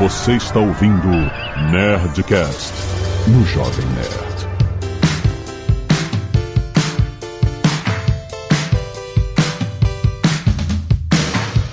Você está ouvindo Nerdcast no Jovem Nerd.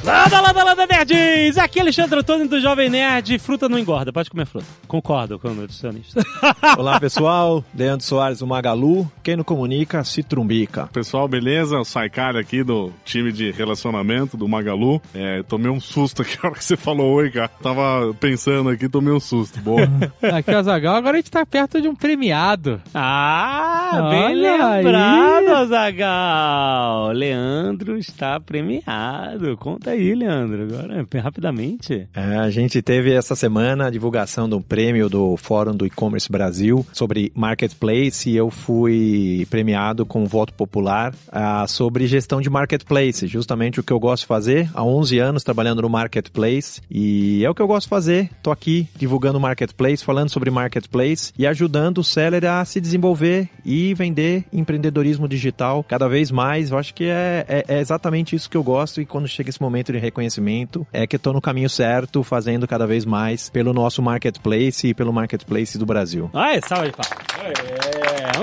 Landa, landa, landa, nerds! Aqui é Alexandre Antônio do Jovem Nerd. Fruta não engorda, pode comer fruta. Concordo com o nutricionista. Olá pessoal, Leandro Soares do Magalu. Quem não comunica, se trumbica. Pessoal, beleza? O Saikari aqui do time de relacionamento do Magalu. É, tomei um susto aqui na hora que você falou oi, cara. Tava pensando aqui, tomei um susto. Boa. Aqui é o Azagal, agora a gente tá perto de um premiado. Ah, bem Olha lembrado, aí. Azagal. Leandro está premiado. Conta aí, Leandro, agora, rapidamente. É, a gente teve essa semana a divulgação do prêmio do Fórum do E-Commerce Brasil sobre Marketplace e eu fui premiado com voto popular ah, sobre gestão de Marketplace, justamente o que eu gosto de fazer. Há 11 anos trabalhando no Marketplace e é o que eu gosto de fazer. Tô aqui divulgando Marketplace, falando sobre Marketplace e ajudando o seller a se desenvolver e vender empreendedorismo digital cada vez mais. Eu acho que é, é- é exatamente isso que eu gosto e quando chega esse momento de reconhecimento é que tô no caminho certo, fazendo cada vez mais pelo nosso Marketplace e pelo Marketplace do Brasil. Ai, salve de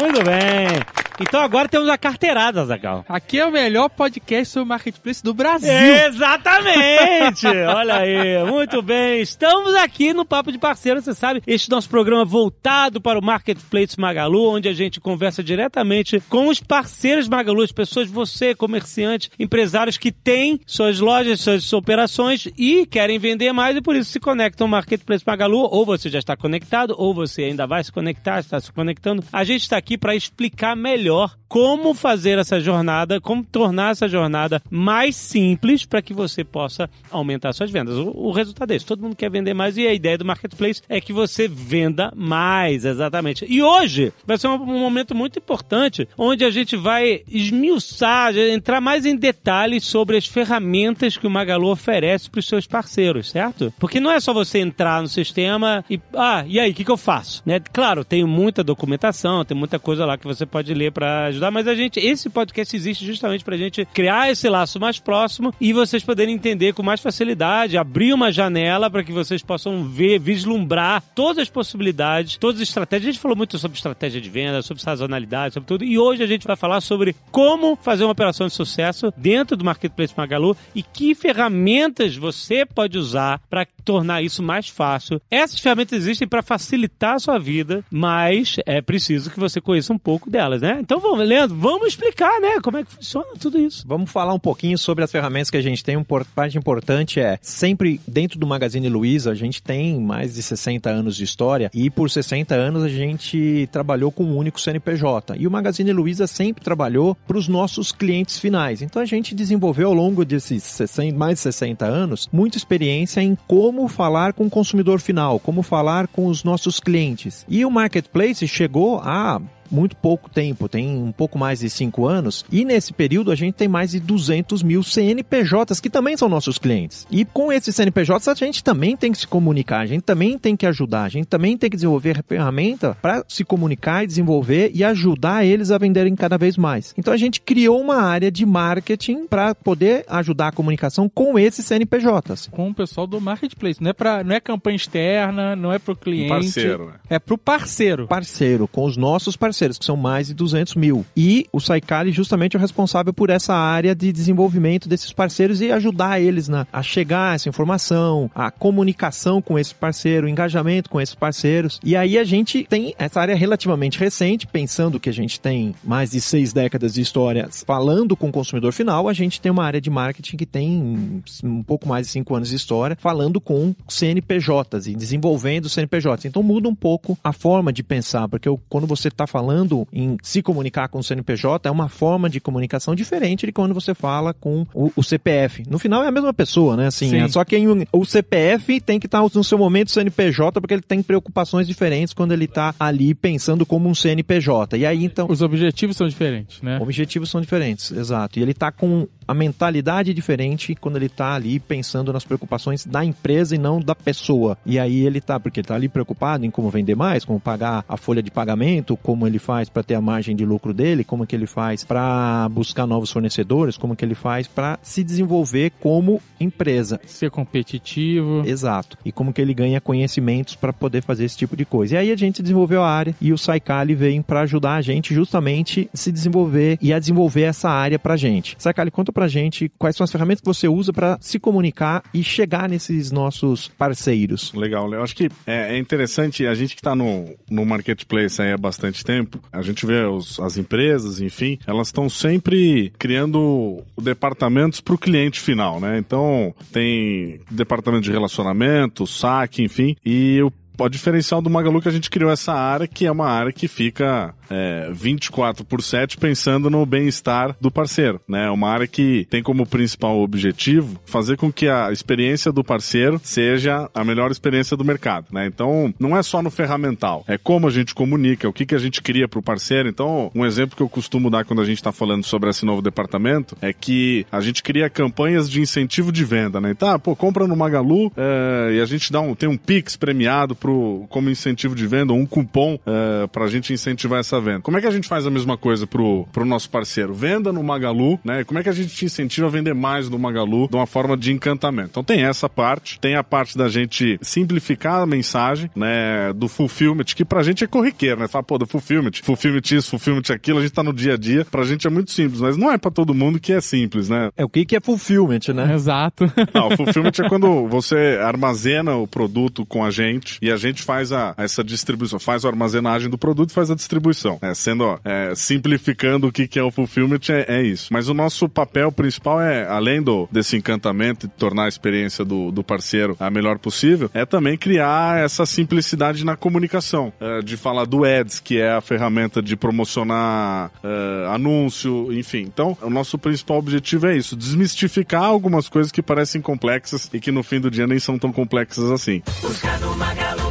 muito bem. Então agora temos a carteirada, Azagal. Aqui é o melhor podcast sobre marketplace do Brasil. Exatamente! Olha aí, muito bem. Estamos aqui no Papo de Parceiro, você sabe, este nosso programa voltado para o Marketplace Magalu, onde a gente conversa diretamente com os parceiros Magalu, as pessoas, você, comerciante, empresários que têm suas lojas, suas operações e querem vender mais e por isso se conectam ao Marketplace Magalu, ou você já está conectado, ou você ainda vai se conectar, está se conectando. A gente está aqui para explicar melhor melhor como fazer essa jornada, como tornar essa jornada mais simples para que você possa aumentar suas vendas. O, o resultado é esse. Todo mundo quer vender mais e a ideia do Marketplace é que você venda mais, exatamente. E hoje vai ser um, um momento muito importante onde a gente vai esmiuçar, entrar mais em detalhes sobre as ferramentas que o Magalu oferece para os seus parceiros, certo? Porque não é só você entrar no sistema e, ah, e aí, o que, que eu faço? Né? Claro, tem muita documentação, tem muita coisa lá que você pode ler para ajudar, mas a gente, esse podcast existe justamente para a gente criar esse laço mais próximo e vocês poderem entender com mais facilidade, abrir uma janela para que vocês possam ver, vislumbrar todas as possibilidades, todas as estratégias. A gente falou muito sobre estratégia de venda, sobre sazonalidade, sobre tudo, e hoje a gente vai falar sobre como fazer uma operação de sucesso dentro do Marketplace Magalu e que ferramentas você pode usar para tornar isso mais fácil. Essas ferramentas existem para facilitar a sua vida, mas é preciso que você conheça um pouco delas, né? Então vamos, Leandro, vamos explicar, né, como é que funciona tudo isso. Vamos falar um pouquinho sobre as ferramentas que a gente tem. Uma parte importante é, sempre dentro do Magazine Luiza, a gente tem mais de 60 anos de história e por 60 anos a gente trabalhou com um único CNPJ. E o Magazine Luiza sempre trabalhou para os nossos clientes finais. Então a gente desenvolveu ao longo desses 60, mais de 60 anos muita experiência em como falar com o consumidor final, como falar com os nossos clientes. E o Marketplace chegou a muito pouco tempo, tem um pouco mais de cinco anos, e nesse período a gente tem mais de 200 mil CNPJs que também são nossos clientes. E com esses CNPJs a gente também tem que se comunicar, a gente também tem que ajudar, a gente também tem que desenvolver ferramenta para se comunicar e desenvolver e ajudar eles a venderem cada vez mais. Então a gente criou uma área de marketing para poder ajudar a comunicação com esses CNPJs. Com o pessoal do marketplace. Não é, pra, não é campanha externa, não é pro cliente. parceiro, né? É pro parceiro. parceiro, com os nossos parceiros, que são mais de 200 mil. E o Saikali justamente é o responsável por essa área de desenvolvimento desses parceiros e ajudar eles na, a chegar a essa informação, a comunicação com esse parceiro, o engajamento com esses parceiros. E aí a gente tem essa área relativamente recente, pensando que a gente tem mais de seis décadas de história falando com o consumidor final, a gente tem uma área de marketing que tem um pouco mais de cinco anos de história, falando com CNPJs e desenvolvendo CNPJs. Então muda um pouco a forma de pensar, porque quando você está falando em se comunicar com o CNPJ, é uma forma de comunicação diferente de quando você fala com o, o CPF. No final é a mesma pessoa, né? Assim, Sim. é só que em- o CPF tem que estar no seu momento CNPJ, porque ele tem preocupações diferentes quando ele está ali pensando como um CNPJ. E aí então Os objetivos são diferentes, né? Objetivos são diferentes, exato. E ele tá com a mentalidade diferente quando ele tá ali pensando nas preocupações da empresa e não da pessoa. E aí ele tá, porque ele tá ali preocupado em como vender mais, como pagar a folha de pagamento, como ele ele faz para ter a margem de lucro dele, como que ele faz para buscar novos fornecedores, como que ele faz para se desenvolver como empresa. Ser competitivo. Exato. E como que ele ganha conhecimentos para poder fazer esse tipo de coisa. E aí a gente desenvolveu a área e o Saikali vem para ajudar a gente justamente a se desenvolver e a desenvolver essa área pra gente. Saikali, conta pra gente quais são as ferramentas que você usa para se comunicar e chegar nesses nossos parceiros. Legal, eu acho que é, é interessante, a gente que está no, no marketplace aí há bastante tempo, a gente vê os, as empresas, enfim, elas estão sempre criando departamentos para o cliente final, né? Então, tem departamento de relacionamento, saque, enfim, e o o diferencial do Magalu é que a gente criou essa área, que é uma área que fica é, 24 por 7 pensando no bem-estar do parceiro, né? Uma área que tem como principal objetivo fazer com que a experiência do parceiro seja a melhor experiência do mercado, né? Então, não é só no ferramental, é como a gente comunica, o que, que a gente cria para o parceiro. Então, um exemplo que eu costumo dar quando a gente está falando sobre esse novo departamento é que a gente cria campanhas de incentivo de venda, né? Tá, pô, compra no Magalu é, e a gente dá um, tem um Pix premiado pro, como incentivo de venda, um cupom é, para a gente incentivar essa venda. Como é que a gente faz a mesma coisa pro, pro nosso parceiro? Venda no Magalu, né? Como é que a gente te incentiva a vender mais no Magalu de uma forma de encantamento? Então tem essa parte, tem a parte da gente simplificar a mensagem, né? Do fulfillment, que pra gente é corriqueiro, né? Fala, pô, do fulfillment, fulfillment isso, fulfillment aquilo, a gente tá no dia a dia, pra gente é muito simples, mas não é pra todo mundo que é simples, né? É o que, que é fulfillment, né? Exato. Não, o fulfillment é quando você armazena o produto com a gente e a gente faz a, essa distribuição, faz a armazenagem do produto e faz a distribuição. É, sendo, é, simplificando o que, que é o fulfillment, é, é, isso. Mas o nosso papel principal é, além do, desse encantamento e tornar a experiência do, do parceiro a melhor possível, é também criar essa simplicidade na comunicação. É, de falar do Ads, que é a ferramenta de promocionar é, anúncio, enfim. Então, o nosso principal objetivo é isso, desmistificar algumas coisas que parecem complexas e que no fim do dia nem são tão complexas assim. Busca no Magalu, busca no Magalu.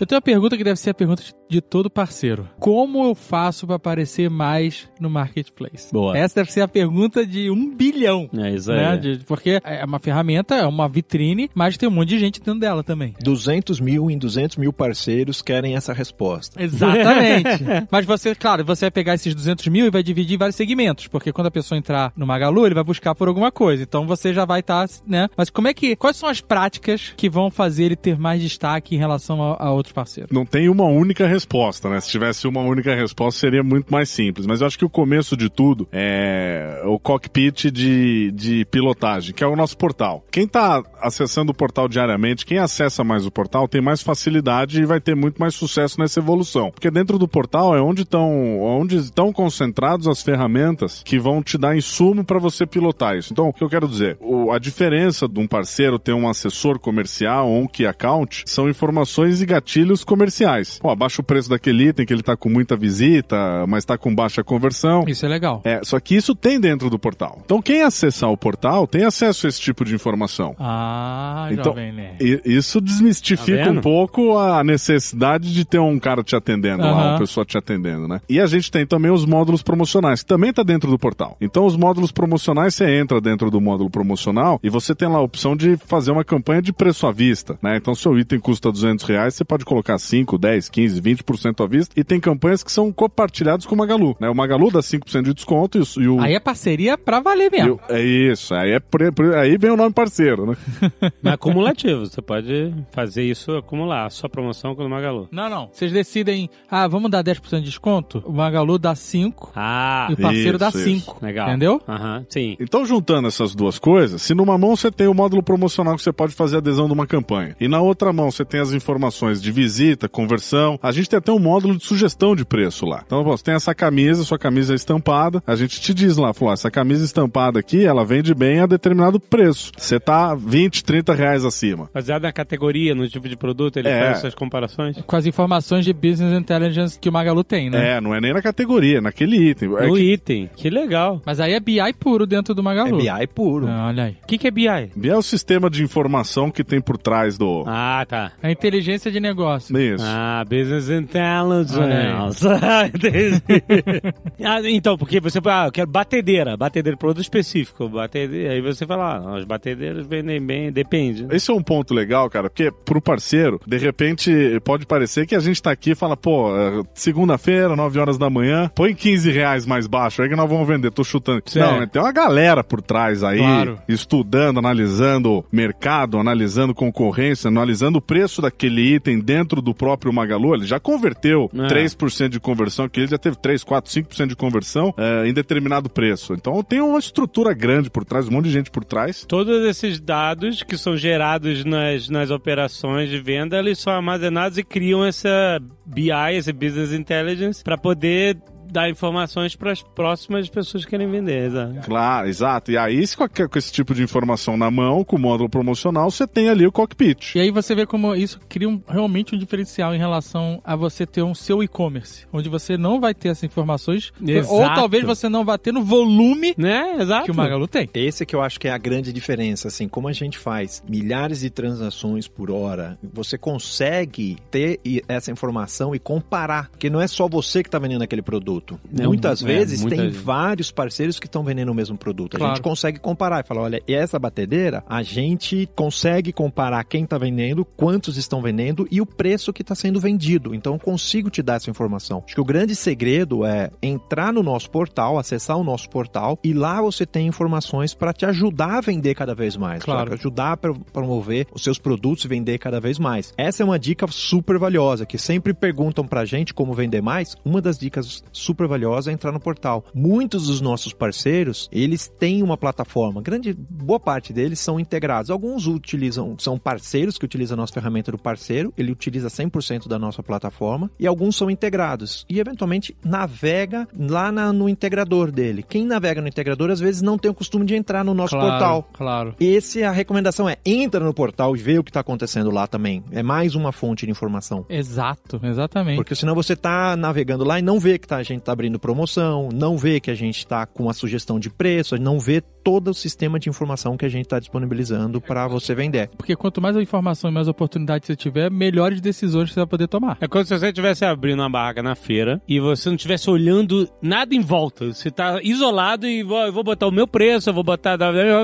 Eu tenho uma pergunta que deve ser a pergunta de todo parceiro. Como eu faço para aparecer mais no marketplace? Boa. Essa deve ser a pergunta de um bilhão. É isso aí. Né? De- porque é uma ferramenta, é uma vitrine, mas tem um monte de gente dentro dela também. 200 mil em 200 mil parceiros querem essa resposta. Exatamente. Mas você, claro, você vai pegar esses 200 mil e vai dividir em vários segmentos, porque quando a pessoa entrar no Magalu, ele vai buscar por alguma coisa. Então você já vai estar, né? Mas como é que, quais são as práticas que vão fazer ele ter mais destaque em relação a, a outros parceiros? Não tem uma única resposta, né? Se tivesse uma única resposta, seria muito mais simples. Mas eu acho que o começo de tudo é o cockpit de, de pilotagem, que é o nosso portal. Quem está acessando o portal diariamente, quem acessa mais o portal, tem mais facilidade e vai ter muito mais sucesso nessa evolução. Porque dentro do portal é onde estão onde estão concentrados as ferramentas que vão te dar insumo para você pilotar isso. Então, o que eu quero dizer? O- a diferença de um parceiro ter um assessor comercial ou um key account são informações e gatilhos comerciais. Pô, abaixa o preço daquele item que ele tá com muita visita, mas tá com baixa conversão. Isso é legal. É, só que isso tem dentro do portal. Então quem acessar o portal tem acesso a esse tipo de informação. Ah, Então, jovem né? E- Isso desmistifica Tá um pouco a necessidade de ter um cara te atendendo lá, Aham. uma pessoa te atendendo, né? E a gente tem também os módulos promocionais, que também tá dentro do portal. Então, os módulos promocionais, você entra dentro do módulo promocional e você tem lá a opção de fazer uma campanha de preço à vista, né? Então, seu item custa 200 reais, você pode colocar 5, 10, 15, 20% à vista e tem campanhas que são compartilhadas com o Magalu, né? O Magalu dá 5% de desconto e o... E o Aí é parceria pra valer mesmo. o- é isso, aí, é pre- pre- aí vem o nome parceiro, né? Mas acumulativo, você pode fazer isso acumular, a sua promoção com o Magalu. Não, não. Vocês decidem, ah, vamos dar 10% de desconto? O Magalu dá 5 Ah, e o parceiro dá isso, 5. legal. Entendeu? Aham, sim. Então, juntando essas duas coisas, se numa mão você tem o módulo promocional que você pode fazer adesão de uma campanha, e na outra mão você tem as informações de visita, conversão, a gente tem até um módulo de sugestão de preço lá. Então, você tem essa camisa, sua camisa é estampada, a gente te diz lá, falou, essa camisa estampada aqui, ela vende bem a determinado preço. Você tá 20, 30 reais acima. Baseado na categoria, no tipo de produto, ele É. faz essas comparações. Com as informações de business intelligence que o Magalu tem, né? É, não é nem na categoria, é naquele item. É no que- item. Que legal. Mas aí é BI puro dentro do É Magalu. BI puro. Ah, olha aí. O que, que é BI? é o sistema de informação que tem por trás do... Ah, tá. A inteligência de negócio. Isso. Ah, Business Intelligence. Olha Entendi. Ah, então, porque você ah, eu quero batedeira, batedeira produto específico, batedeira, aí você fala, ah, as batedeiras vendem bem, depende. Esse é um ponto legal, cara, porque pro parceiro, de repente, pode parecer que a gente tá aqui e fala, pô, é, segunda-feira, 9 horas da manhã, põe 15 reais mais baixo aí que nós vamos vender, tô chutando. Certo. Não, né, tem uma galera por trás aí, Claro. estudando, analisando mercado, analisando concorrência, analisando o preço daquele item dentro do próprio Magalu, ele já converteu É. 3% de conversão, que ele já teve 3, 4, 5% de conversão é, em determinado preço. Então tem uma estrutura grande por trás, um monte de gente por trás. Todos esses dados que são gerados nas, nas operações de venda, eles são armazenados e criam essa BI, esse Business Intelligence, para poder dar informações para as próximas pessoas que querem vender. exato. Claro, exato. E aí, se com, com esse tipo de informação na mão, com o módulo promocional, você tem ali o cockpit. E aí você vê como isso cria um- realmente um diferencial em relação a você ter um seu e-commerce, onde você não vai ter essas informações, Exato. ou talvez você não vá ter no volume Né? Exato. que o Magalu tem. Esse que eu acho que é a grande diferença, assim, como a gente faz milhares de transações por hora, você consegue ter essa informação e comparar, porque não é só você que está vendendo aquele produto. É, muitas é, vezes muita tem gente. vários parceiros que estão vendendo o mesmo produto. A Claro. gente consegue comparar e falar, olha, e essa batedeira, a gente consegue comparar quem está vendendo, quantos estão vendendo e o preço que está sendo vendido. Então eu consigo te dar essa informação. Acho que o grande segredo é entrar no nosso portal, acessar o nosso portal e lá você tem informações para te ajudar a vender cada vez mais, Claro. pra ajudar a pro- promover os seus produtos e vender cada vez mais. Essa é uma dica super valiosa que sempre perguntam pra gente como vender mais. Uma das dicas super valiosas é entrar no portal. Muitos dos nossos parceiros, eles têm uma plataforma. Grande boa parte deles são integrados. Alguns utilizam são parceiros que utilizam a nossa ferramenta do parceiro, ele utiliza 100% da nossa plataforma e alguns são integrados. E eventualmente navega lá na- no integrador dele. Quem navega no integrador às vezes não tem o costume de entrar no nosso claro, portal. Claro. Esse, a recomendação é, entra no portal e vê o que está acontecendo lá também. É mais uma fonte de informação. Exato, exatamente. Porque senão você tá navegando lá e não vê que tá, a gente tá abrindo promoção, não vê que a gente tá com a sugestão de preço, não vê todo o sistema de informação que a gente tá disponibilizando para você vender. Porque quanto mais informação e mais oportunidade você tiver, melhores decisões você vai poder tomar. É como se você estivesse abrindo uma barraca na feira e você não estivesse olhando nada em volta. Você tá isolado e vou, eu vou botar o meu preço, eu vou botar.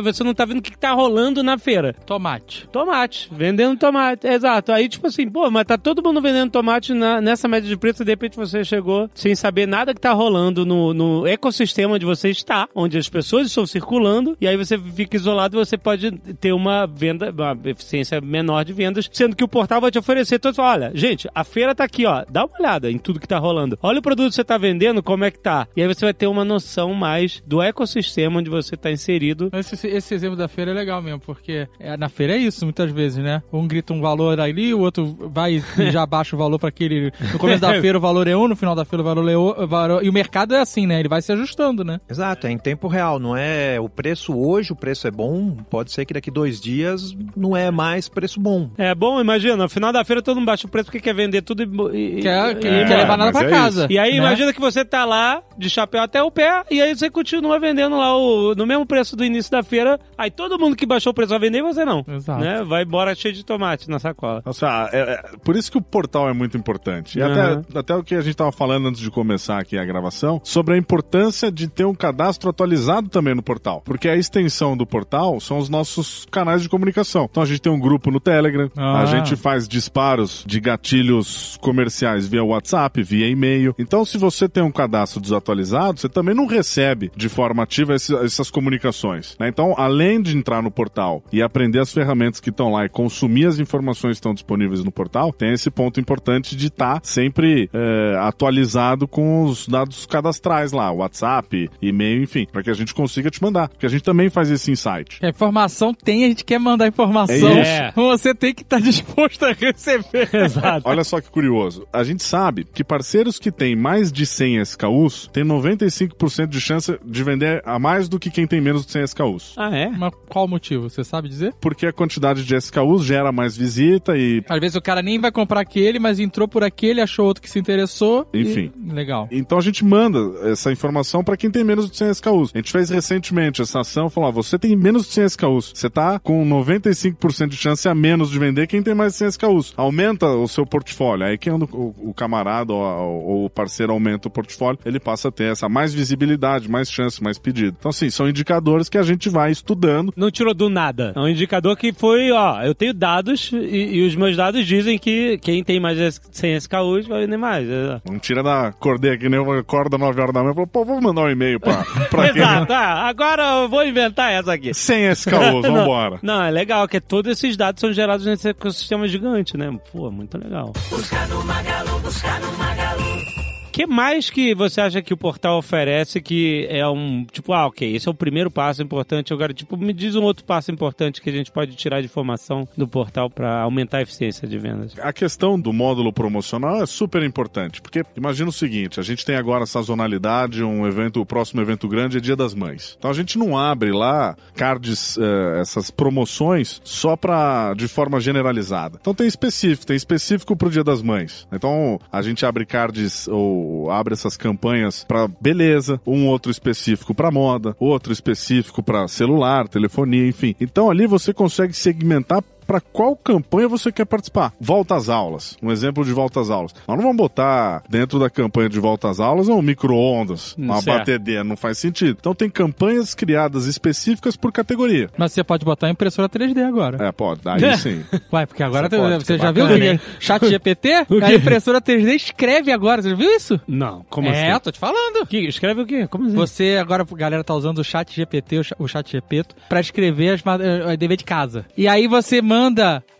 Você não tá vendo o que tá rolando na feira. Tomate. Tomate, vendendo tomate, exato. Aí, tipo assim, pô, mas tá todo mundo vendendo tomate na- nessa média de preço e de repente você chegou sem saber nada que tá rolando no, no ecossistema onde você está, onde as pessoas estão circulando, e aí você fica isolado e você pode ter uma venda, uma eficiência menor de vendas, sendo que o portal vai te oferecer todo olha, gente, a feira tá aqui, ó, dá uma olhada em tudo que tá rolando. Olha o produto que você tá vendendo, como é que tá. E aí você vai ter uma noção mais do ecossistema onde você tá inserido. Esse, esse exemplo da feira é legal mesmo, porque é, na feira é isso, muitas vezes, né? Um grita um valor ali, o outro vai e já baixa o valor para aquele. No começo da feira o valor é um, no final da feira o valor é outro. E o mercado é assim, né? Ele vai se ajustando, né? Exato, é em tempo real, não é o preço hoje, o preço é bom, pode ser que daqui dois dias não é mais preço bom. É bom, imagina, no final da feira todo mundo baixa o preço porque quer vender tudo e, e, Quer, e- quer e- levar nada pra é casa. E aí né? imagina que você tá lá de chapéu até o pé e aí você continua vendendo lá o, no mesmo preço do início da feira. Aí todo mundo que baixou o preço vai vender e você não. Exato. Né? Vai embora cheio de tomate na sacola. Nossa, é- é- por isso que o portal é muito importante. E Aham. até, até o que a gente estava falando antes de começar aqui a gravação, sobre a importância de ter um cadastro atualizado também no portal. Porque a extensão do portal são os nossos canais de comunicação. Então a gente tem um grupo no Telegram, Ah. a gente faz disparos de gatilhos comerciais via WhatsApp, via e-mail. Então se você tem um cadastro desatualizado, você também não recebe de forma ativa esse- essas comunicações. né? Então, além de entrar no portal e aprender as ferramentas que estão lá e consumir as informações que estão disponíveis no portal, tem esse ponto importante de estar sempre é, atualizado com os dados cadastrais lá, WhatsApp, e-mail, enfim, para que a gente consiga te mandar. Porque a gente também faz esse insight. A informação tem, a gente quer mandar informação. É isso. Você tem que estar disposto a receber. Exato. Olha só que curioso. A gente sabe que parceiros que têm mais de 100 SKUs têm 95% de chance de vender a mais do que quem tem menos de 100 SKUs. Ah, é? Mas qual o motivo? Você sabe dizer? Porque a quantidade de SKUs gera mais visita e Às vezes o cara nem vai comprar aquele, mas entrou por aquele, achou outro que se interessou. e- Enfim. Legal. Então a gente manda essa informação para quem tem menos de 100 SKUs. A gente fez recentemente essa ação, falou: ó, você tem menos de 100 SKUs. Você tá com 95% de chance a menos de vender quem tem mais de 100 SKUs. Aumenta o seu portfólio. Aí quem o, o camarada ou, o parceiro aumenta o portfólio, ele passa a ter essa mais visibilidade, mais chance, mais pedido. Então, assim, são indicadores que a gente vai estudando. Não tirou do nada. É um indicador que foi, ó, eu tenho dados e, e os meus dados dizem que quem tem mais de 100 SKUs vai vender mais. É. Não tira da cordeia que nem eu acordo 9 horas da manhã e falo, pô, vou mandar um e-mail pra, pra quem? Exato, ah, agora eu vou inventar essa aqui. 100 SKUs, vambora. Não, é legal, que todos esses dados são gerados nesse ecossistema gigante, né? Pô, muito legal. busca no Magalu, busca no Magalu. O que mais que você acha que o portal oferece que é um, tipo, ah, ok, esse é o primeiro passo importante, agora, tipo, me diz um outro passo importante que a gente pode tirar de informação do portal para aumentar a eficiência de vendas. A questão do módulo promocional é super importante, porque imagina o seguinte, a gente tem agora sazonalidade, um evento, o próximo evento grande é Dia das Mães. Então a gente não abre lá cards, eh, essas promoções só para de forma generalizada. Então tem específico, tem específico pro Dia das Mães. Então a gente abre cards ou abre essas campanhas para beleza, um outro específico para moda, outro específico para celular, telefonia, enfim. Então ali você consegue segmentar para qual campanha você quer participar. Volta às aulas. Um exemplo de volta às aulas. Nós não vamos botar dentro da campanha de volta às aulas um micro-ondas, uma Certo. batedeira, não faz sentido. Então tem campanhas criadas específicas por categoria. Mas você pode botar impressora 3D agora. É, pode, aí sim. Vai, porque agora Você tem- pode, você já viu bacana, que hein? chat GPT? O? A impressora 3D escreve agora, você já viu isso? Não, como é, assim? tô te falando. Que, escreve o quê? Como assim? Você agora, a galera tá usando o chat GPT, o cha- o chat GPT, pra escrever as eh, dever de casa. E aí você manda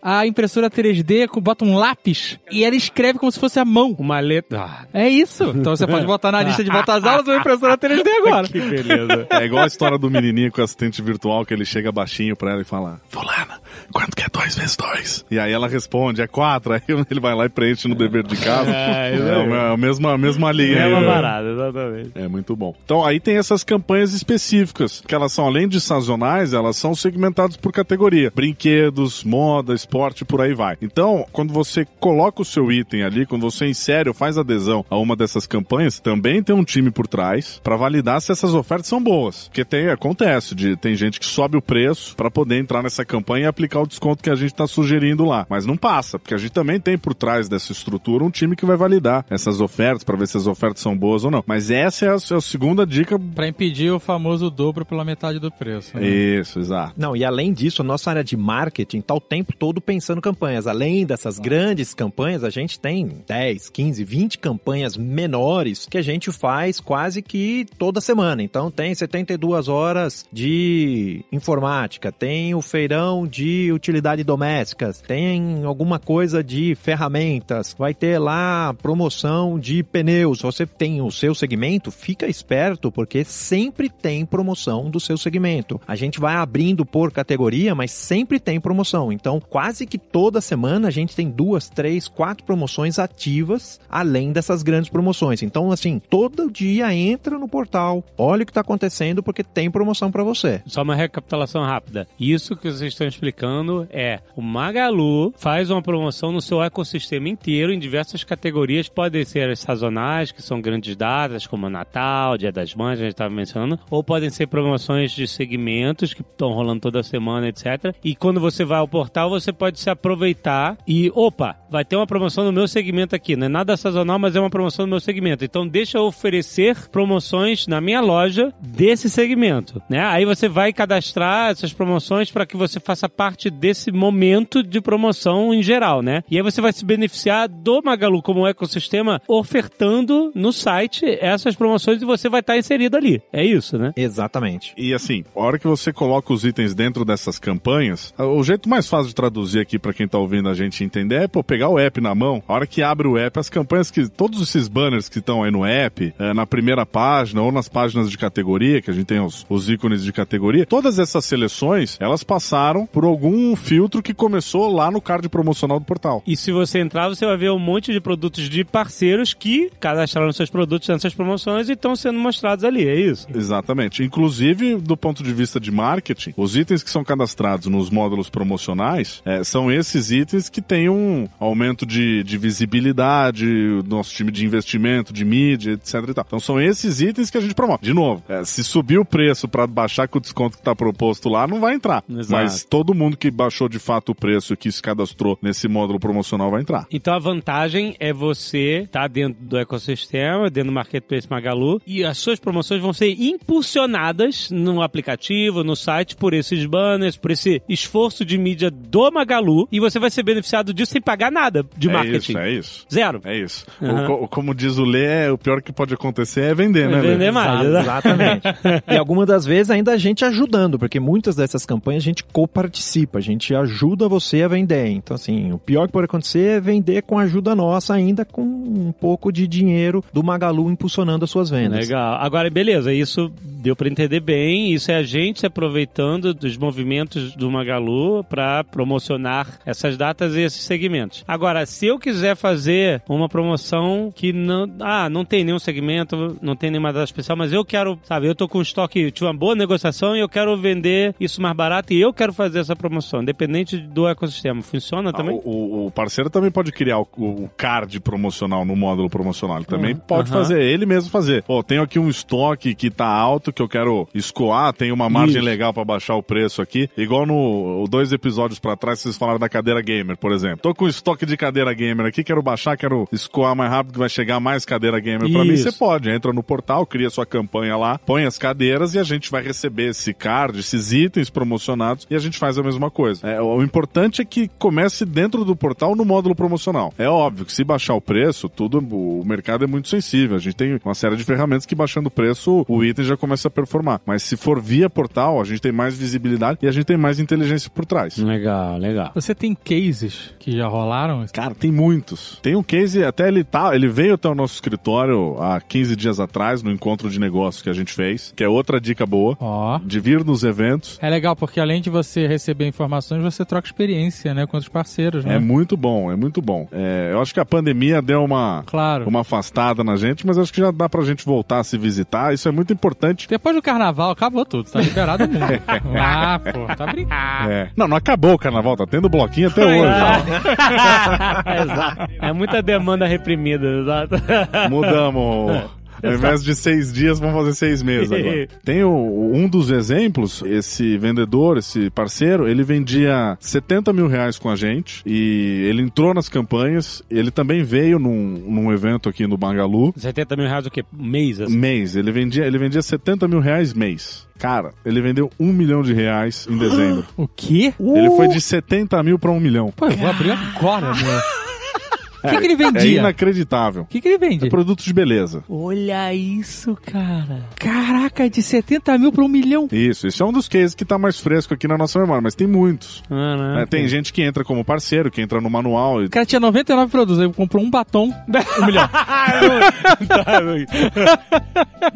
a impressora 3D, com- bota um lápis, e ela escreve como se fosse a mão. Uma letra. Ah, É isso. Então você pode botar na lista de volta às aulas uma impressora 3D agora. que beleza. É igual a história do menininho com o assistente virtual que ele chega baixinho pra ela e fala: Fulana, quanto que é dois vezes dois? E aí ela responde: é quatro. Aí ele vai lá e preenche no dever de casa. É, É, aí. a mesma, a mesma linha. É aí, uma né? parada, exatamente. É muito bom. Então aí tem essas campanhas específicas, que elas são além de sazonais, elas são segmentadas por categoria. Brinquedos, moda, esporte, por aí vai. Então, quando você coloca o seu item ali, quando você insere ou faz adesão a uma dessas campanhas, também tem um time por trás para validar se essas ofertas são boas. Porque tem, acontece, de, tem gente que sobe o preço para poder entrar nessa campanha e aplicar o desconto que a gente está sugerindo lá. Mas não passa, porque a gente também tem por trás dessa estrutura um time que vai validar essas ofertas para ver se as ofertas são boas ou não. Mas essa é a, é a segunda dica. Pra impedir o famoso dobro pela metade do preço. né? Isso, exato. Não, e além disso, a nossa área de marketing tá o tempo todo pensando campanhas. Além dessas grandes campanhas, a gente tem 10, 15, 20 campanhas menores que a gente faz quase que toda semana. Então tem 72 horas de informática, tem o feirão de utilidades domésticas, tem alguma coisa de ferramentas, vai ter lá promoção de pneus. Você tem o seu segmento, fica esperto porque sempre tem promoção do seu segmento. A gente vai abrindo por categoria, mas sempre tem promoção. Então, quase que toda semana a gente tem duas, três, quatro promoções ativas, além dessas grandes promoções. Então, assim, todo dia entra no portal, olha o que está acontecendo porque tem promoção para você. Só uma recapitulação rápida. Isso que vocês estão explicando é o Magalu faz uma promoção no seu ecossistema inteiro em diversas categorias. Podem ser as sazonais, que são grandes datas, como Natal, Dia das Mães, a gente estava mencionando, ou podem ser promoções de segmentos que estão rolando toda semana, etc. E quando você vai ao portal, você pode se aproveitar e, opa, vai ter uma promoção no meu segmento aqui. Não é nada sazonal, mas é uma promoção no meu segmento. Então deixa eu oferecer promoções na minha loja desse segmento, né? Aí você vai cadastrar essas promoções para que você faça parte desse momento de promoção em geral, né? E aí você vai se beneficiar do Magalu como ecossistema ofertando no site essas promoções e você vai estar inserido ali. É isso, né? Exatamente. E assim, a hora que você coloca os itens dentro dessas campanhas, o jeito mais fácil de traduzir aqui pra quem tá ouvindo a gente entender é pô, pegar o app na mão. A hora que abre o app, as campanhas que. Todos esses banners que estão aí no app, é, na primeira página ou nas páginas de categoria, que a gente tem os, os ícones de categoria, todas essas seleções, elas passaram por algum um filtro que começou lá no card promocional do portal. E se você entrar, você vai ver um monte de produtos de parceiros que cadastraram seus produtos nessas promoções e estão sendo mostrados ali, é isso? Exatamente. Inclusive, do ponto de vista de marketing, os itens que são cadastrados nos módulos promocionais é, são esses itens que têm um aumento de, de visibilidade, do nosso time de investimento, de mídia, etc. Então são esses itens que a gente promove. De novo, é, se subir o preço para baixar com o desconto que está proposto lá, não vai entrar. Exato. Mas todo mundo que baixou de fato o preço e que se cadastrou nesse módulo promocional vai entrar. Então a vantagem é você estar dentro do ecossistema, dentro do Marketplace Magalu, e as suas promoções vão ser impulsionadas no aplicativo, no site, por esses banners, por esse esforço de mídia do Magalu, e você vai ser beneficiado disso sem pagar nada de é marketing. isso, é isso. Zero. É isso. Uhum. O co- como diz o Lê, é, o pior que pode acontecer é vender, né? Lê? Vender mais. Exato, Exatamente. e algumas das vezes ainda a gente ajudando, porque muitas dessas campanhas a gente coparticipa, a gente ajuda você a vender. Então, assim, o pior que pode acontecer é vender com ajuda nossa, ainda com um pouco de dinheiro do Magalu impulsionando as suas vendas. Legal. Agora, beleza, isso deu pra entender bem. Isso é a gente se aproveitando dos movimentos do Magalu pra promocionar essas datas e esses segmentos. Agora, se eu quiser fazer uma promoção que não, ah, não tem nenhum segmento, não tem nenhuma data especial, mas eu quero, sabe, eu tô com estoque, tive uma boa negociação e eu quero vender isso mais barato e eu quero fazer essa promoção, independente do ecossistema. Funciona Ah, também? o, o- parceiro também pode criar o, o card promocional no módulo promocional. Ele também Uhum. pode Aham. fazer, ele mesmo fazer. Pô, tenho aqui um estoque que tá alto, que eu quero escoar, tem uma margem Isso. legal pra baixar o preço aqui. Igual no dois episódios pra trás, vocês falaram da cadeira gamer, por exemplo. Tô com estoque de cadeira gamer aqui, quero baixar, quero escoar mais rápido, que vai chegar mais cadeira gamer pra mim. Você pode, entra no portal, cria sua campanha lá, põe as cadeiras e a gente vai receber esse card, esses itens promocionados e a gente faz a mesma coisa. É, o importante é que comece dentro do portal no módulo promocional. É óbvio que se baixar o preço, tudo, o mercado é muito sensível. A gente tem uma série de ferramentas que baixando o preço, o item já começa a performar. Mas se for via portal, a gente tem mais visibilidade e a gente tem mais inteligência por trás. Legal, legal. Você tem cases que já rolaram? Cara, tem muitos. Tem um case, até ele tá, ele veio até o nosso escritório há 15 dias atrás, no encontro de negócios que a gente fez, que é outra dica boa, Ó. de vir nos eventos. É legal, porque além de você receber informações, você troca experiência, né, com outros parceiros, né? É muito bom, é muito bom. É, eu acho que a pandemia deu uma, Claro. uma afastada na gente, mas acho que já dá pra gente voltar a se visitar. Isso é muito importante. Depois do carnaval, acabou tudo. Tá liberado mesmo. ah, pô, tá brincando. É. Não, não acabou o carnaval, tá tendo bloquinho até hoje. exato. É muita demanda reprimida, exato. Mudamos. Ao invés de seis dias, vamos fazer seis meses agora. Tem o- um dos exemplos, esse vendedor, esse parceiro, ele vendia 70 mil reais com a gente e ele entrou nas campanhas. Ele também veio num, num evento aqui no Bangalu. 70 mil reais o quê? Mês, assim. Mês. Ele vendia, ele vendia 70 mil reais mês. Cara, ele vendeu um milhão de reais em dezembro. O quê? Ele foi de 70 mil pra um milhão. Pô, eu vou abrir agora, meu. O que, que ele É vendia? inacreditável. O que, que ele vende? É produtos de beleza. Olha isso, cara. Caraca, de 70 mil pra um milhão. Isso, isso é um dos cases que tá mais fresco aqui na nossa memória, mas tem muitos. Ah, É, tem gente que entra como parceiro, que entra no manual. e- O cara tinha 99 produtos, aí comprou um batom, um milhão.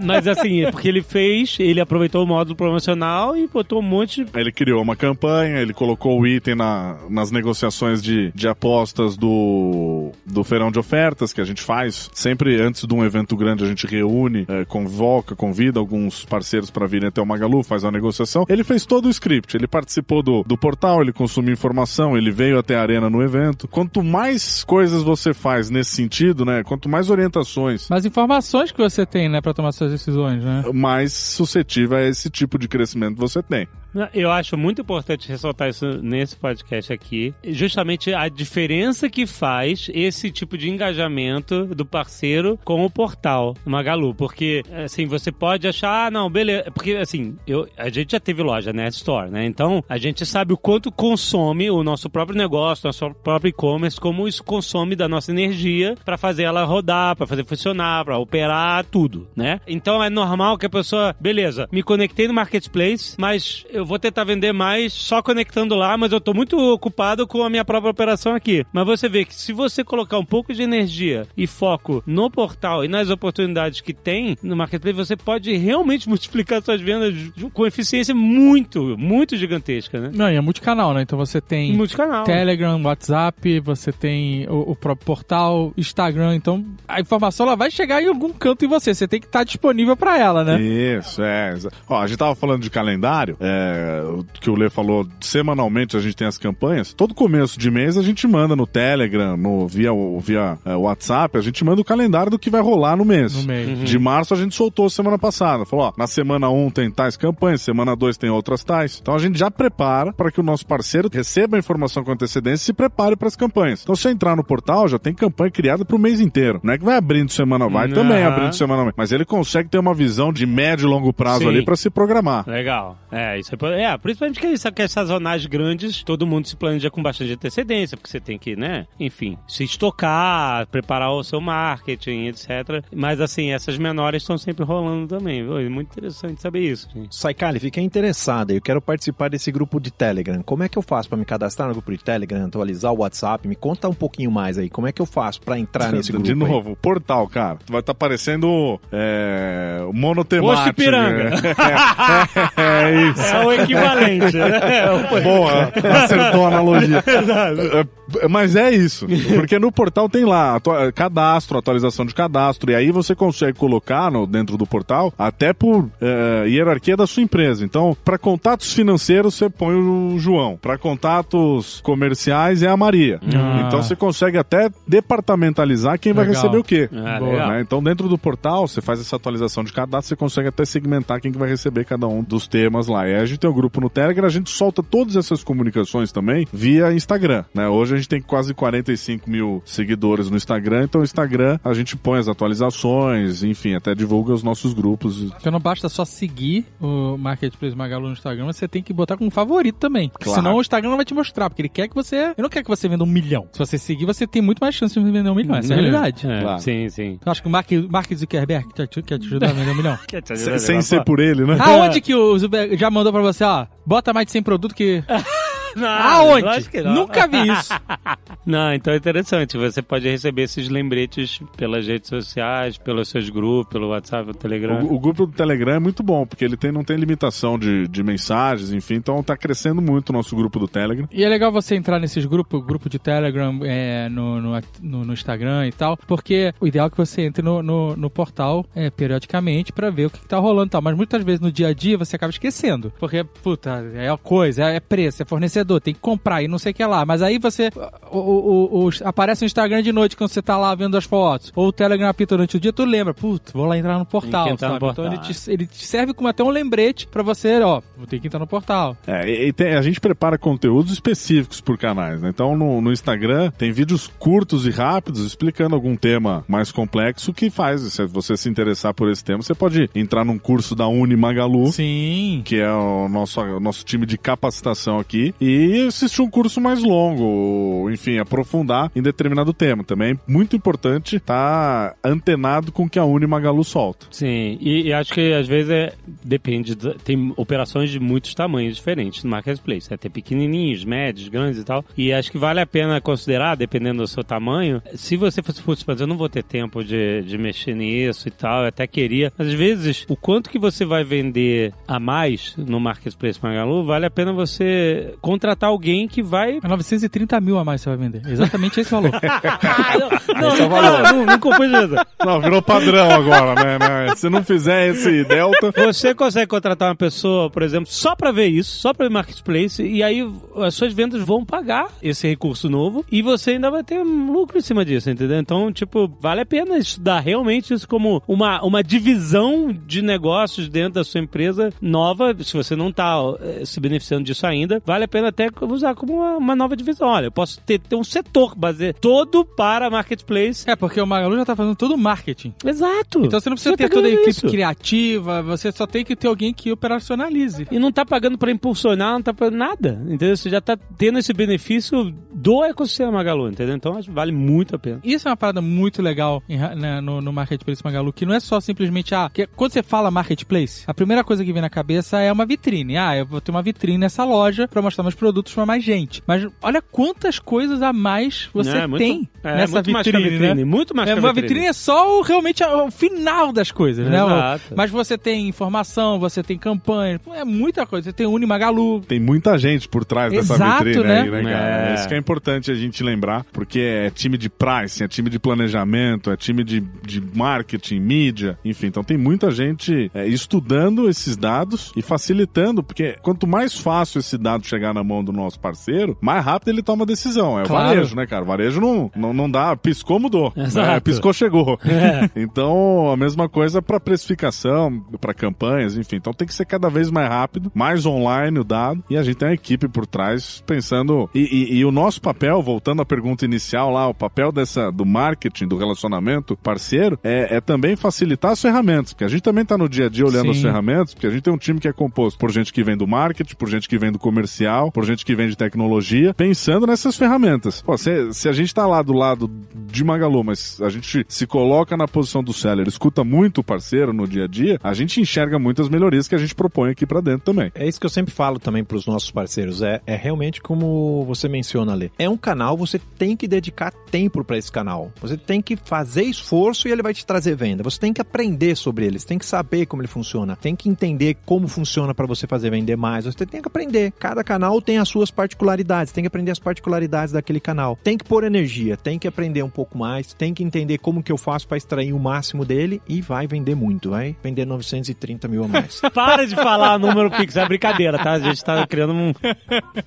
Mas assim, é porque ele fez, ele aproveitou o módulo promocional e botou um monte. Ele criou uma campanha, ele colocou o item na- nas negociações de, de apostas do, do feirão de ofertas que a gente faz. Sempre antes de um evento grande, a gente reúne, eh, convoca, convida alguns parceiros para virem até o Magalu, faz a negociação. Ele fez todo o script, ele participou do, do portal, ele consumiu informação, ele veio até a arena no evento. Quanto mais coisas você faz nesse sentido, né? Quanto mais orientações Mas informações que você tem, né, pra tomar suas decisões, né? mais suscetível a esse tipo de crescimento você tem. Eu acho muito importante ressaltar isso nesse podcast aqui. Justamente a diferença que faz esse tipo de engajamento do parceiro com o portal Magalu. Porque, assim, você pode achar, ah, não, beleza. Porque, assim, eu, a gente já teve loja, né? Store, né? Então, a gente sabe o quanto consome o nosso próprio negócio, nosso próprio e-commerce, como isso consome da nossa energia para fazer ela rodar, para fazer funcionar, para operar tudo, né? Então, é normal que a pessoa, beleza, me conectei no marketplace, mas eu eu vou tentar vender mais só conectando lá, mas eu tô muito ocupado com a minha própria operação aqui. Mas você vê que se você colocar um pouco de energia e foco no portal e nas oportunidades que tem no marketplace, você pode realmente multiplicar suas vendas com eficiência muito, muito gigantesca, né? Não, e é multicanal, né? Então você tem Multicanal. Telegram, WhatsApp, você tem o, o próprio portal, Instagram. Então a informação ela vai chegar em algum canto em você. Você tem que estar disponível pra ela, né? Isso, é. Ó, a gente tava falando de calendário, é, o que o Lê falou, semanalmente a gente tem as campanhas. Todo começo de mês a gente manda no Telegram, no, via, via é, WhatsApp, a gente manda o calendário do que vai rolar no mês. No mês. Uhum. De março a gente soltou semana passada. Falou, ó, na semana 1 tem tais campanhas, semana 2 tem outras tais. Então a gente já prepara para que o nosso parceiro receba a informação com antecedência e se prepare para as campanhas. Então se você entrar no portal, já tem campanha criada para o mês inteiro. Não é que vai abrindo semana, vai Não. também abrindo semanalmente. Mas ele consegue ter uma visão de médio e longo prazo Sim. ali para se programar. Legal. É, isso é, é principalmente que isso que as sazonais grandes, todo mundo se planeja com bastante antecedência, porque você tem que, né, enfim, se estocar, preparar o seu marketing, etc. Mas assim, essas menores estão sempre rolando também, viu? É muito interessante saber isso. gente. Saikali, fiquei interessado. Eu quero participar desse grupo de Telegram. Como é que eu faço para me cadastrar no grupo de Telegram, atualizar o WhatsApp? Me conta um pouquinho mais aí. Como é que eu faço para entrar nesse grupo? De aí? novo, o portal, cara. Vai estar parecendo é, o monotemático. Posto Ipiranga. né? É, é isso. É o equivalente, né? Boa, acertou a analogia. É, Mas é isso, porque no portal tem lá atua- cadastro, atualização de cadastro, e aí você consegue colocar no, dentro do portal até por é, hierarquia da sua empresa. Então, para contatos financeiros, você põe o João, para contatos comerciais é a Maria. Ah. Então, você consegue até departamentalizar quem vai Legal. receber o quê. Ah, Boa. Né? Então, dentro do portal, você faz essa atualização de cadastro, você consegue até segmentar quem que vai receber cada um dos temas lá. E aí a gente tem o grupo no Telegram, a gente solta todas essas comunicações também via Instagram. Né? Hoje a gente tem quase 45 mil seguidores no Instagram, então o Instagram a gente põe as atualizações, enfim, até divulga os nossos grupos. Então não basta só seguir o Marketplace Magalu no Instagram, você tem que botar como favorito também. Porque Claro. Senão o Instagram não vai te mostrar, porque ele quer que você. Ele não quer que você venda um milhão. Se você seguir, você tem muito mais chance de vender um milhão. Essa é a realidade. É, Claro. Sim, sim. Eu acho que o Mark, Mark Zuckerberg quer te, quer te ajudar a vender um milhão. Sem, sem ser por ele, né? Aonde que o Zuckerberg já mandou pra você, ó? Bota mais de 100 produtos que. Não, Aonde? lógico que não. Nunca vi isso. Não, então é interessante. Você pode receber esses lembretes pelas redes sociais, pelos seus grupos, pelo WhatsApp, pelo Telegram. O, o grupo do Telegram é muito bom, porque ele tem, não tem limitação de, de mensagens, enfim, então tá crescendo muito o nosso grupo do Telegram. E é legal você entrar nesses grupos, grupo de Telegram, é, no, no, no- no Instagram e tal, porque o ideal é que você entre no, no, no portal é, periodicamente pra ver o que, que tá rolando e tal. Mas muitas vezes no dia a dia você acaba esquecendo. Porque, puta, é coisa, é, é preço, é fornecedor, tem que comprar e não sei o que lá. Mas aí você. O, o, o- aparece no Instagram de noite quando você tá lá vendo as fotos. Ou o Telegram apita durante o dia, tu lembra, putz, vou lá entrar no portal. entrar no sabe? Então portal, ele te, ele te serve como até um lembrete pra você, ó, vou ter que entrar no portal. É, e tem- a gente prepara conteúdos específicos por canais, né? Então no, no Instagram tem vídeos curtos e rápidos explicando algum tema mais complexo que faz, se você se interessar por esse tema, você pode entrar num curso da Uni Magalu. Sim. Que é o nosso, o nosso time de capacitação aqui, e assistir um curso mais longo, ou, enfim, aprofundar em determinado tema. Também muito importante estar antenado com o que a Uni Magalu solta. Sim, e, e acho que às vezes é, depende, tem operações de muitos tamanhos diferentes no Marketplace. Né? Tem pequenininhos, médios, grandes e tal. E acho que vale a pena considerar, dependendo do seu tamanho, se você fosse, fosse fazer, eu não vou ter tempo de, de mexer nisso e tal, eu até queria. Mas às vezes, o quanto que você vai vender a mais no Marketplace Magalu, vale a pena você contratar alguém que vai É 930 mil a mais você vai vender. Exatamente esse valor. não, Esse é o não, valor. não, não, não. Não, virou padrão agora, né? né? Se não fizer esse delta, Você consegue contratar uma pessoa, por exemplo, só pra ver isso, só pra ver marketplace, e aí as suas vendas vão pagar esse recurso novo e você ainda vai ter um lucro em cima disso, entendeu? Então, tipo, vale a pena estudar realmente isso como uma, uma divisão de negócios dentro da sua empresa nova. Se você não tá eh, se beneficiando disso ainda, vale a pena até usar como uma, uma nova divisão. Olha, eu posso ter, ter um setor base, todo para marketplace. É, porque o Magalu já tá fazendo todo o marketing. Exato. Então você não precisa Você ter tá toda a equipe isso. criativa, você só tem que ter alguém que operacionalize. E não tá pagando pra impulsionar, não tá pagando nada. Entendeu? Você já tá tendo esse benefício do ecossistema Magalu, entendeu? Então acho que vale muito a pena. Isso é uma parada muito legal em né, no, no Marketplace Magalu, que não é só simplesmente, ah, que quando você fala Marketplace, a primeira coisa que vem na cabeça é uma vitrine. Ah, eu vou ter uma vitrine nessa loja pra mostrar meus produtos pra mais gente. Mas olha quantas coisas a mais você É, muito- tem é, nessa muito mais que a vitrine, vitrine, né? muito mais é, que a uma vitrine. vitrine é só o, realmente o final das coisas, né? Exato. Mas você tem informação, você tem campanha, é muita coisa. Você tem Unimagalu, Tem muita gente por trás dessa Exato, vitrine né? aí, né, cara? É. Isso que é importante a gente lembrar, porque é time de pricing, é time de planejamento, é time de, de marketing, mídia, enfim. Então tem muita gente é, estudando esses dados e facilitando, porque quanto mais fácil esse dado chegar na mão do nosso parceiro, mais rápido ele toma decisão. É Claro. o varejo, né, cara? O varejo não, não, não dá, piscou, mudou. Exato. É, piscou, chegou. É. Então, a mesma coisa para precificação, para campanhas, enfim. Então tem que ser cada vez mais rápido, mais online o dado, e a gente tem uma equipe por trás pensando. E, e- e o nosso papel, voltando à pergunta inicial lá, o papel dessa do marketing, do relacionamento parceiro, é, é também facilitar as ferramentas, porque a gente também tá no dia a dia olhando Sim. as ferramentas, porque a gente tem um time que é composto por gente que vem do marketing, por gente que vem do comercial, por gente que vem de tecnologia, pensando nessas ferramentas. Pô, se, se a gente tá lá do lado de Magalu, mas a gente se coloca na posição do seller, escuta muito o parceiro no dia a dia, a gente enxerga muitas melhorias que a gente propõe aqui pra dentro também. É isso que eu sempre falo também para os nossos parceiros. É, é realmente como você menciona ali. É um canal, você tem que dedicar tempo para esse canal. Você tem que fazer esforço e ele vai te trazer venda. Você tem que aprender sobre ele, você tem que saber como ele funciona, tem que entender como funciona para você fazer vender mais. Você tem que aprender. Cada canal tem as suas particularidades, tem que aprender as particularidades daquele canal. Tem que pôr energia, tem que aprender um pouco mais, tem que entender como que eu faço para extrair o máximo dele e vai vender muito, vai vender 930 mil a mais. Para de falar número Pix, é brincadeira, tá? A gente tá criando um-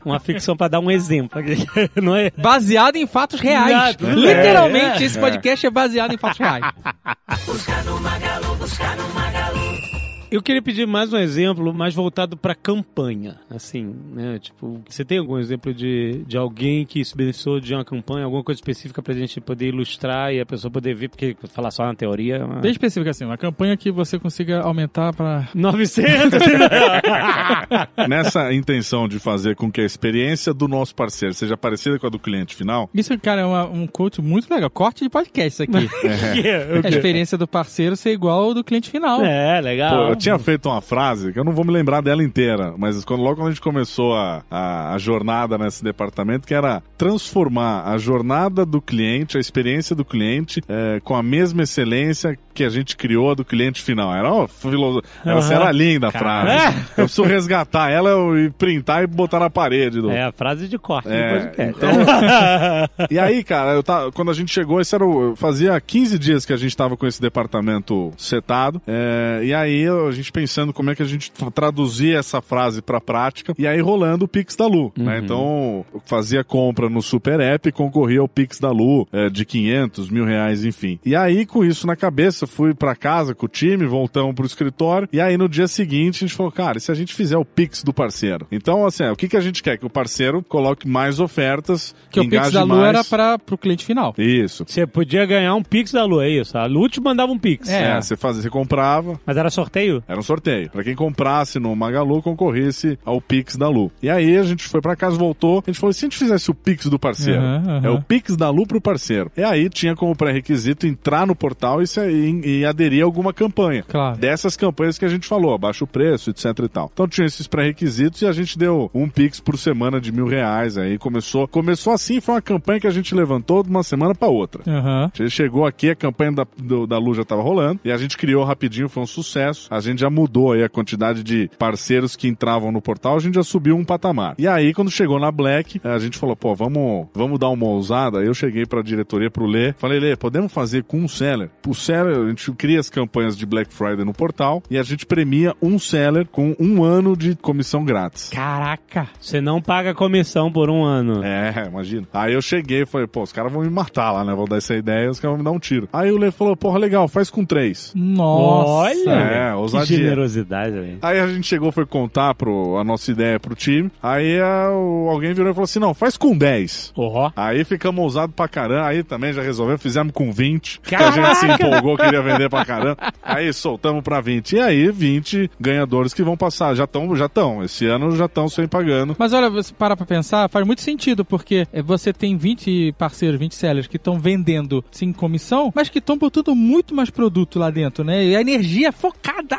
uma ficção pra dar um exemplo. Não é? baseado em fatos reais. Exato. Literalmente, É, esse podcast é baseado em fatos reais. Busca no Magalu, busca no Magalu. Eu queria pedir mais um exemplo, mais voltado pra campanha. Assim, né? Tipo, você tem algum exemplo de, de alguém que se beneficiou de uma campanha, alguma coisa específica pra gente poder ilustrar e a pessoa poder ver, porque falar só na teoria. é uma- Bem específico assim, uma campanha que você consiga aumentar pra 900! Nessa intenção de fazer com que a experiência do nosso parceiro seja parecida com a do cliente final, Isso, cara, é uma- um coach muito legal. Corte de podcast isso aqui. é, a experiência do parceiro ser igual ao do cliente final. é, legal. Pô, eu tinha feito uma frase que eu não vou me lembrar dela inteira, mas quando, logo quando a gente começou a, a, a jornada nesse departamento, que era transformar a jornada do cliente, a experiência do cliente, é, com a mesma excelência que a gente criou a do cliente final. Era uma filoso... Essa Aham. era linda a frase. Cara. Eu preciso resgatar ela e printar e botar na parede. Do... É a frase de corte É, então- E aí, cara, eu tava, quando a gente chegou, esse era o, fazia 15 dias que a gente tava com esse departamento setado. é, e aí a gente pensando como é que a gente traduzia essa frase pra prática. E aí rolando o Pix da Lu, né? Então, eu fazia compra no Super App e concorria ao Pix da Lu é, de 500, mil reais, enfim. E aí, com isso na cabeça, fui pra casa com o time, voltamos pro escritório. E aí, no dia seguinte, a gente falou, cara, e se a gente fizer o Pix do parceiro? Então, assim, o que, que a gente quer? Que o parceiro coloque mais ofertas, Que o Pix engaje da Lu mais. era para pro cliente final. Isso. Você podia ganhar um Pix da Lu, é isso? A Lu te mandava um Pix. É. É, você fazia, você comprava, Mas era sorteio? Era um sorteio. Pra quem comprasse no Magalu, concorresse ao Pix da Lu. E aí a gente foi pra casa, voltou, a gente falou, se a gente fizesse o Pix do parceiro? Aham, aham. É o Pix da Lu pro parceiro. E aí tinha como pré-requisito entrar no portal e, se- e- e aderir a alguma campanha. Claro. Dessas campanhas que a gente falou, abaixa o preço, etc e tal. Então tinha esses pré-requisitos e a gente deu um Pix por semana de mil reais. Aí começou, começou assim, foi uma campanha que a gente levantou de uma semana pra outra. Aham. A gente chegou aqui, a campanha da, do- da Lu já tava rolando, e a gente criou rapidinho, foi um sucesso. A gente já mudou aí a quantidade de parceiros que entravam no portal, a gente já subiu um patamar. E aí, quando chegou na Black, a gente falou, pô, vamos, vamos dar uma ousada. Aí eu cheguei pra diretoria, pro Lê, falei, Lê, podemos fazer com um seller? O seller, a gente cria as campanhas de Black Friday no portal, e a gente premia um seller com um ano de comissão grátis. Caraca! Você não paga comissão por um ano. É, imagina. Aí eu cheguei e falei, pô, os caras vão me matar lá, né? Vão dar essa ideia, os caras vão me dar um tiro. Aí o Lê falou, porra, legal, faz com três. Nossa. Olha! É, vadia. generosidade, velho. Aí a gente chegou, foi contar pro, a nossa ideia pro time. Aí a- o- alguém virou e falou assim: não, faz com 10. Ó. Aí ficamos ousados pra caramba. Aí também já resolvemos, fizemos com 20. Que a gente se empolgou, queria vender pra caramba. Aí soltamos pra 20. E aí, 20 ganhadores que vão passar. Já estão, já estão. Esse ano já estão sem pagando. Mas olha, você para pra pensar, faz muito sentido, porque eh, você tem 20 parceiros, 20 sellers que estão vendendo sem comissão, mas que estão botando muito mais produto lá dentro, né? E a energia é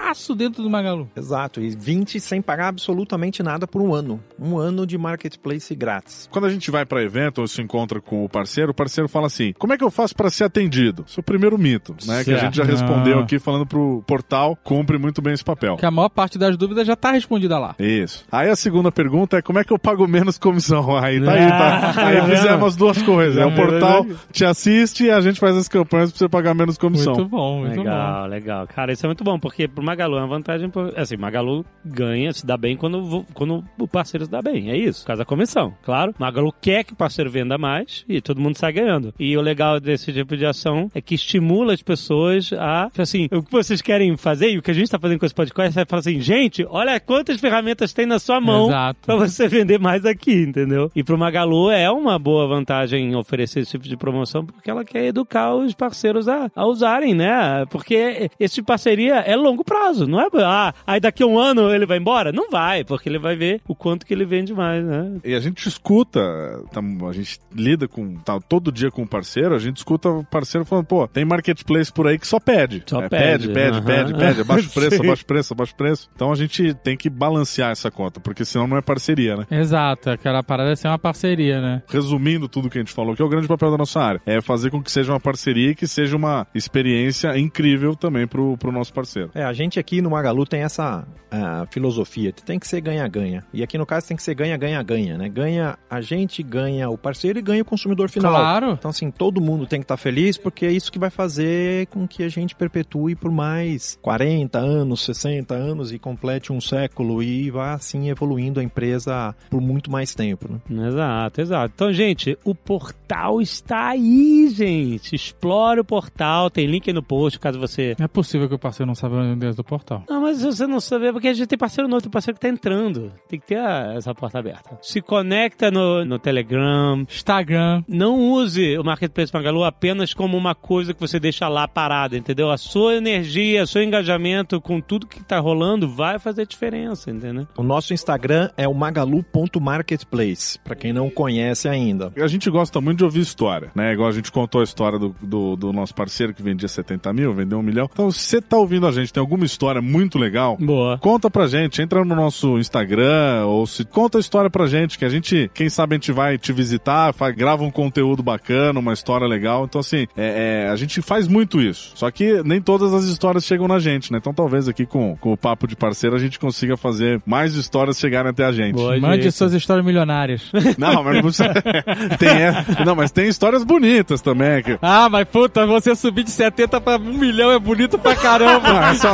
focadaço dentro do Magalu. Exato, e 20 sem pagar absolutamente nada por um ano. Um ano de marketplace grátis. Quando a gente vai pra evento ou se encontra com o parceiro, o parceiro fala assim: como é que eu faço pra ser atendido? Esse é o primeiro mito, né? Que a gente já Certo. respondeu Ah. aqui falando pro portal, cumpre muito bem esse papel. Que a maior parte das dúvidas já tá respondida lá. Isso. Aí a segunda pergunta é como é que eu pago menos comissão? Aí tá aí, tá. Ah, Aí fizemos duas coisas. É, o portal te assiste e a gente faz as campanhas pra você pagar menos comissão. Muito bom, muito bom. Legal, legal. Cara, isso é muito bom, porque pro Magalu é uma vantagem. Assim, Magalu ganha, se dá bem quando, quando o parceiro se dá bem. É isso, por causa da comissão. Claro, Magalu quer que o parceiro venda mais e todo mundo sai ganhando. E o legal desse tipo de ação é que estimula as pessoas a. Assim, o que vocês querem fazer e o que a gente tá fazendo com esse podcast é falar assim: gente, olha quantas ferramentas tem na sua mão pra você vender mais aqui, entendeu? E pro Magalu é uma boa vantagem oferecer esse tipo de promoção porque ela quer educar os parceiros a, a usarem, né? Porque esse tipo de parceria é longo prazo, não é? Ah, aí daqui a um ano ele vai embora? Não vai, porque ele vai ver o quanto que ele vende mais, né? E a gente escuta, a gente lida com tá, todo dia com o parceiro, a gente escuta o parceiro falando, pô, tem marketplace por aí que só pede. Só É, pede, pede, pede, aham. pede, pede, abaixa o preço, Sim. abaixa o preço, abaixa o preço. Então a gente tem que balancear essa conta, porque senão não é parceria, né? Exato, aquela parada é ser uma parceria, né? Resumindo tudo que a gente falou, que é o grande papel da nossa área, é fazer com que seja uma parceria e que seja uma experiência incrível também pro, pro nosso parceiro. É, a gente aqui no Magalu tem essa filosofia, tem que ser ganha-ganha. E aqui no caso tem que ser ganha-ganha-ganha, né? Ganha a gente, ganha o parceiro e ganha o consumidor final. Claro. Então, assim, todo mundo tem que estar feliz, porque é isso que vai fazer com que a gente perpetue por mais 40 anos, 60 anos e complete um século e vá, assim, evoluindo a empresa por muito mais tempo, né? Exato, exato. Então, gente, o portal está aí, gente. Explore o portal, tem link no post, caso você Não é possível que o parceiro não saiba o endereço do portal. Não, mas se você não saber, é porque a gente tem parceiro novo, tem parceiro que tá entrando. Tem que ter a- essa porta aberta. Se conecta no, no Telegram. Instagram. Não use o Marketplace Magalu apenas como uma coisa que você deixa lá parada, entendeu? A sua energia, seu engajamento com tudo que tá rolando vai fazer diferença, entendeu? O nosso Instagram é o magalu.marketplace, para quem não conhece ainda. A gente gosta muito de ouvir história, né? Igual a gente contou a história do, do, do nosso parceiro que vendia 70 mil, vendeu um milhão. Então, se você tá ouvindo a gente, tem alguma história muito legal, Boa. Conta pra gente, entra no nosso Instagram ou se conta a história pra gente, que a gente, quem sabe a gente vai te visitar, faz, grava um conteúdo bacana, uma história legal. Então, assim, é, é, a gente faz muito isso. Só que nem todas as histórias chegam na gente, né? Então, talvez aqui com, com o papo de parceiro a gente consiga fazer mais histórias chegarem até a gente. Boa, Mande suas histórias milionárias. Não, mas não precisa. tem, é- não, mas tem histórias bonitas também. Que... ah, mas puta, você subir de 70 pra 1 milhão é bonito pra caramba. Ah, é só-